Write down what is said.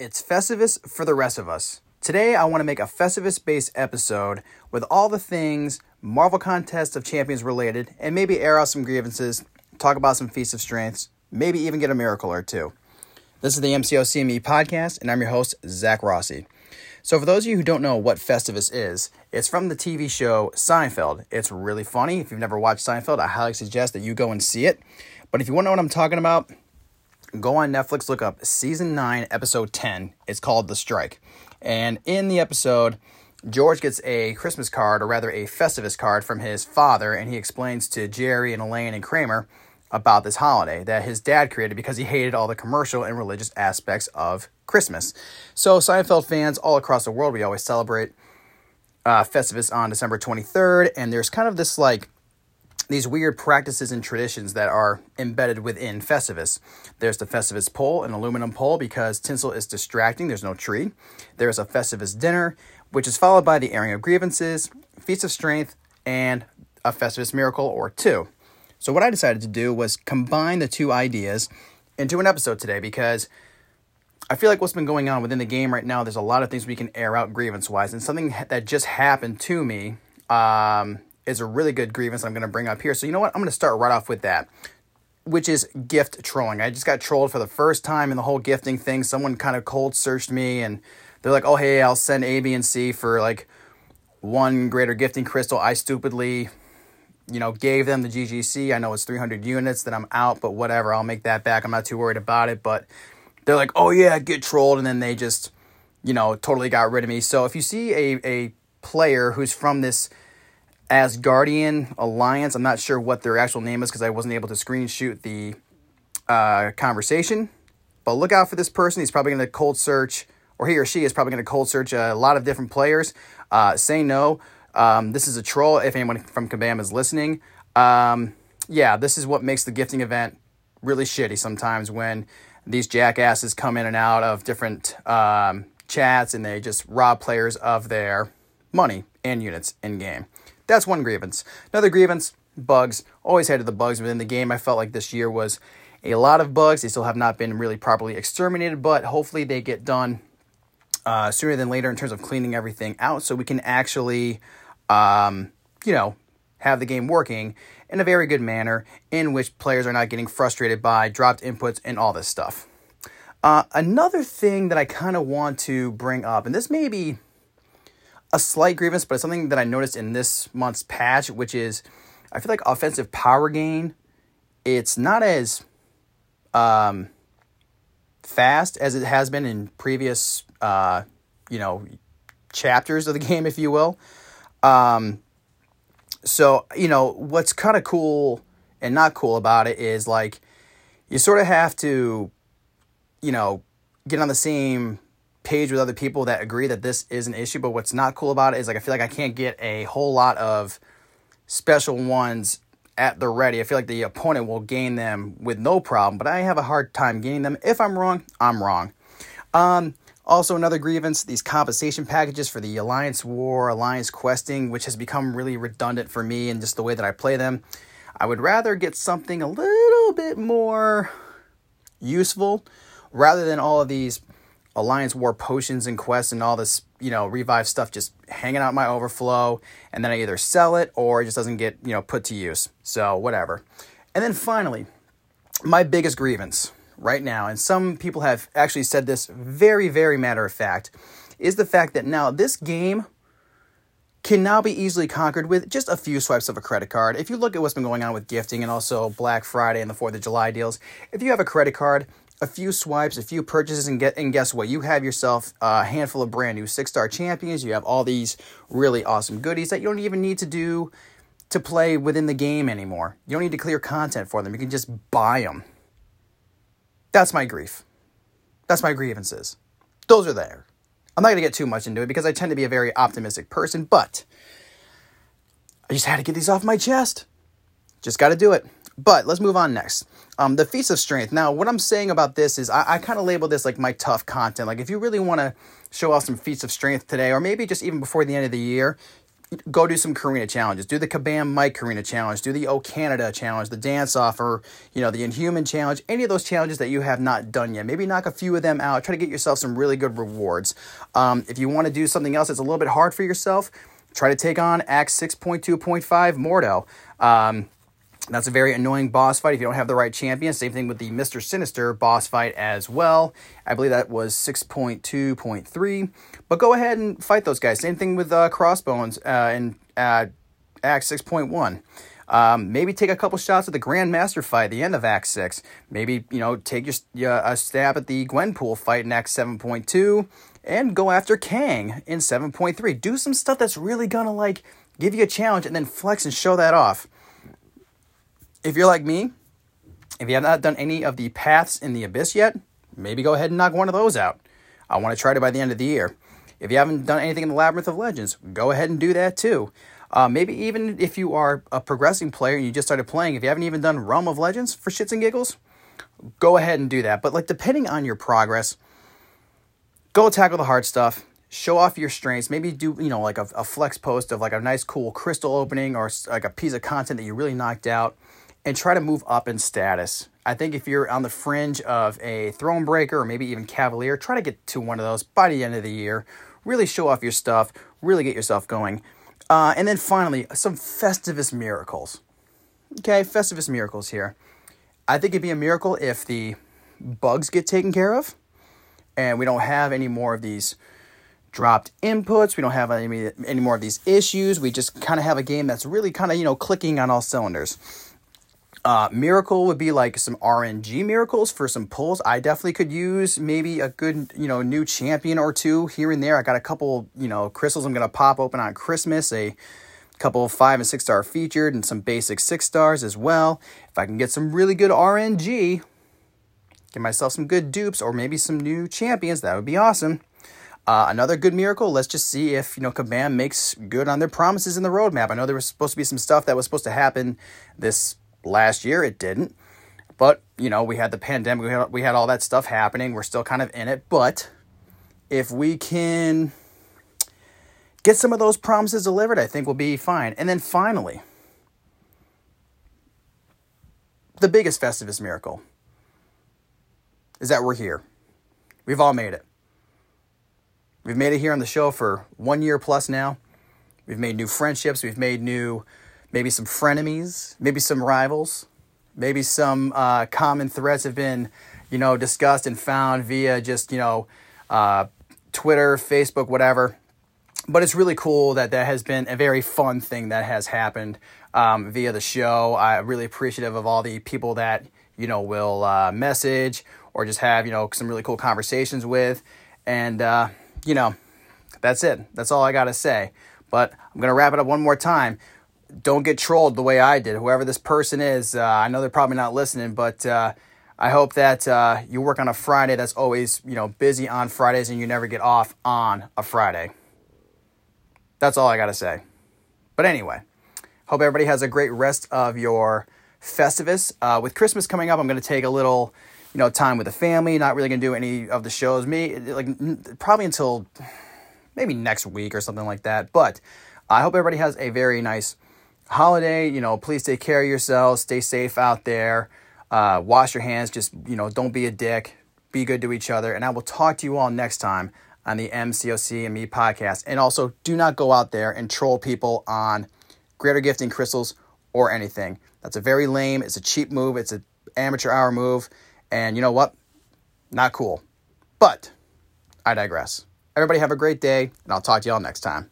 It's Festivus for the rest of us. Today, I want to make a Festivus based episode with all the things Marvel Contest of Champions related, and maybe air out some grievances, talk about some Feats of Strengths, maybe even get a miracle or two. This is the MCO CME podcast, and I'm your host, Zach Rossi. So, for those of you who don't know what Festivus is, it's from the TV show Seinfeld. It's really funny. If you've never watched Seinfeld, I highly suggest that you go and see it. But if you want to know what I'm talking about, go on Netflix, look up season 9, episode 10. It's called The Strike. And in the episode, George gets a Christmas card, or rather a Festivus card, from his father, and he explains to Jerry and Elaine and Kramer about this holiday that his dad created because he hated all the commercial and religious aspects of Christmas. So, Seinfeld fans all across the world, we always celebrate uh, Festivus on December 23rd, and there's kind of this like these weird practices and traditions that are embedded within Festivus. There's the Festivus pole, an aluminum pole, because tinsel is distracting, there's no tree. There's a Festivus dinner, which is followed by the airing of grievances, feats of strength, and a Festivus miracle or two. So, what I decided to do was combine the two ideas into an episode today because I feel like what's been going on within the game right now, there's a lot of things we can air out grievance wise. And something that just happened to me um, is a really good grievance I'm going to bring up here. So, you know what? I'm going to start right off with that, which is gift trolling. I just got trolled for the first time in the whole gifting thing. Someone kind of cold searched me and they're like, oh, hey, I'll send A, B, and C for like one greater gifting crystal. I stupidly, you know, gave them the GGC. I know it's 300 units that I'm out, but whatever. I'll make that back. I'm not too worried about it. But they're like, oh, yeah, get trolled. And then they just, you know, totally got rid of me. So if you see a, a player who's from this Asgardian Alliance. I'm not sure what their actual name is because I wasn't able to screenshot the uh, conversation. But look out for this person. He's probably going to cold search, or he or she is probably going to cold search a lot of different players. Uh, say no. Um, this is a troll. If anyone from Kabam is listening, um, yeah, this is what makes the gifting event really shitty sometimes when these jackasses come in and out of different um, chats and they just rob players of their money and units in game. That's one grievance. Another grievance, bugs. Always hated the bugs within the game. I felt like this year was a lot of bugs. They still have not been really properly exterminated, but hopefully they get done uh, sooner than later in terms of cleaning everything out so we can actually, um, you know, have the game working in a very good manner in which players are not getting frustrated by dropped inputs and all this stuff. Uh, another thing that I kind of want to bring up, and this may be a slight grievance, but it's something that I noticed in this month's patch, which is I feel like offensive power gain, it's not as um, fast as it has been in previous, uh, you know, chapters of the game, if you will. Um, so, you know, what's kind of cool and not cool about it is like you sort of have to, you know, get on the same page with other people that agree that this is an issue. But what's not cool about it is like I feel like I can't get a whole lot of special ones at the ready. I feel like the opponent will gain them with no problem, but I have a hard time gaining them. If I'm wrong, I'm wrong. Um, also, another grievance these compensation packages for the Alliance War, Alliance Questing, which has become really redundant for me and just the way that I play them. I would rather get something a little bit more useful rather than all of these Alliance War potions and quests and all this, you know, revive stuff just hanging out my overflow, and then I either sell it or it just doesn't get, you know, put to use. So, whatever. And then finally, my biggest grievance right now, and some people have actually said this very, very matter of fact, is the fact that now this game can now be easily conquered with just a few swipes of a credit card. If you look at what's been going on with gifting and also Black Friday and the 4th of July deals, if you have a credit card, a few swipes, a few purchases, and get and guess what? You have yourself a handful of brand new six star champions. You have all these really awesome goodies that you don't even need to do to play within the game anymore. You don't need to clear content for them. You can just buy them. That's my grief. That's my grievances. Those are there. I'm not going to get too much into it because I tend to be a very optimistic person, but I just had to get these off my chest. Just got to do it. But let's move on next. Um, the Feats of Strength. Now, what I'm saying about this is I, I kind of label this like my tough content. Like, if you really want to show off some feats of strength today, or maybe just even before the end of the year, go do some Carina challenges. Do the Kabam Mike Carina challenge. Do the O Canada challenge, the dance off, or you know the Inhuman challenge. Any of those challenges that you have not done yet. Maybe knock a few of them out. Try to get yourself some really good rewards. Um, if you want to do something else that's a little bit hard for yourself, try to take on Act Six Point Two Point Five Mordo. Um, that's a very annoying boss fight if you don't have the right champion. Same thing with the Mr. Sinister boss fight as well. I believe that was 6.2.3. But go ahead and fight those guys. Same thing with uh, Crossbones uh, in uh, Act 6.1. Um, maybe take a couple shots at the Grandmaster fight, at the end of Act 6. Maybe, you know, take your, uh, a stab at the Gwenpool fight in Act 7.2 and go after Kang in 7.3. Do some stuff that's really gonna, like, give you a challenge and then flex and show that off if you're like me, if you have not done any of the paths in the abyss yet, maybe go ahead and knock one of those out. I want to try it by the end of the year. If you haven't done anything in the Labyrinth of Legends, go ahead and do that too. Uh, maybe even if you are a progressing player and you just started playing, if you haven't even done Realm of Legends for shits and giggles, go ahead and do that. But like depending on your progress, go tackle the hard stuff. Show off your strengths. Maybe do you know like a, a flex post of like a nice cool crystal opening or like a piece of content that you really knocked out and try to move up in status. I think if you're on the fringe of a throne breaker or maybe even cavalier, try to get to one of those by the end of the year. Really show off your stuff, really get yourself going. Uh, and then finally, some Festivus miracles. Okay, Festivus miracles here. I think it'd be a miracle if the bugs get taken care of and we don't have any more of these dropped inputs. We don't have any, any more of these issues. We just kind of have a game that's really kind of, you know, clicking on all cylinders. Uh, miracle would be like some RNG miracles for some pulls. I definitely could use maybe a good, you know, new champion or two here and there. I got a couple, you know, crystals I'm going to pop open on Christmas, a couple of five and six star featured, and some basic six stars as well. If I can get some really good RNG, get myself some good dupes or maybe some new champions, that would be awesome. Uh, another good miracle. Let's just see if you know Kabam makes good on their promises in the roadmap. I know there was supposed to be some stuff that was supposed to happen this Last year it didn't. But, you know, we had the pandemic, we had, we had all that stuff happening. We're still kind of in it. But if we can get some of those promises delivered, I think we'll be fine. And then finally, the biggest Festivus miracle is that we're here. We've all made it. We've made it here on the show for one year plus now. We've made new friendships. We've made new maybe some frenemies, maybe some rivals, maybe some uh, common threats have been, you know, discussed and found via just, you know, uh, Twitter, Facebook, whatever. But it's really cool that that has been a very fun thing that has happened um, via the show. I'm really appreciative of all the people that, you know, will uh, message or just have, you know, some really cool conversations with. And, uh, you know, that's it. That's all I got to say. But I'm going to wrap it up one more time don't get trolled the way I did. Whoever this person is, uh, I know they're probably not listening, but uh, I hope that uh, you work on a Friday that's always you know busy on Fridays and you never get off on a Friday. That's all I gotta say. But anyway, hope everybody has a great rest of your Festivus. Uh, with Christmas coming up, I'm gonna take a little you know time with the family. Not really gonna do any of the shows. Me like probably until maybe next week or something like that. But I hope everybody has a very nice holiday, you know, please take care of yourselves. Stay safe out there. Uh, wash your hands. Just, you know, don't be a dick. Be good to each other. And I will talk to you all next time on the MCOC and Me podcast. And also, do not go out there and troll people on greater gifting crystals or anything. That's a very lame, it's a cheap move, it's an amateur hour move. And you know what? Not cool. But I digress. Everybody have a great day, and I'll talk to y'all next time.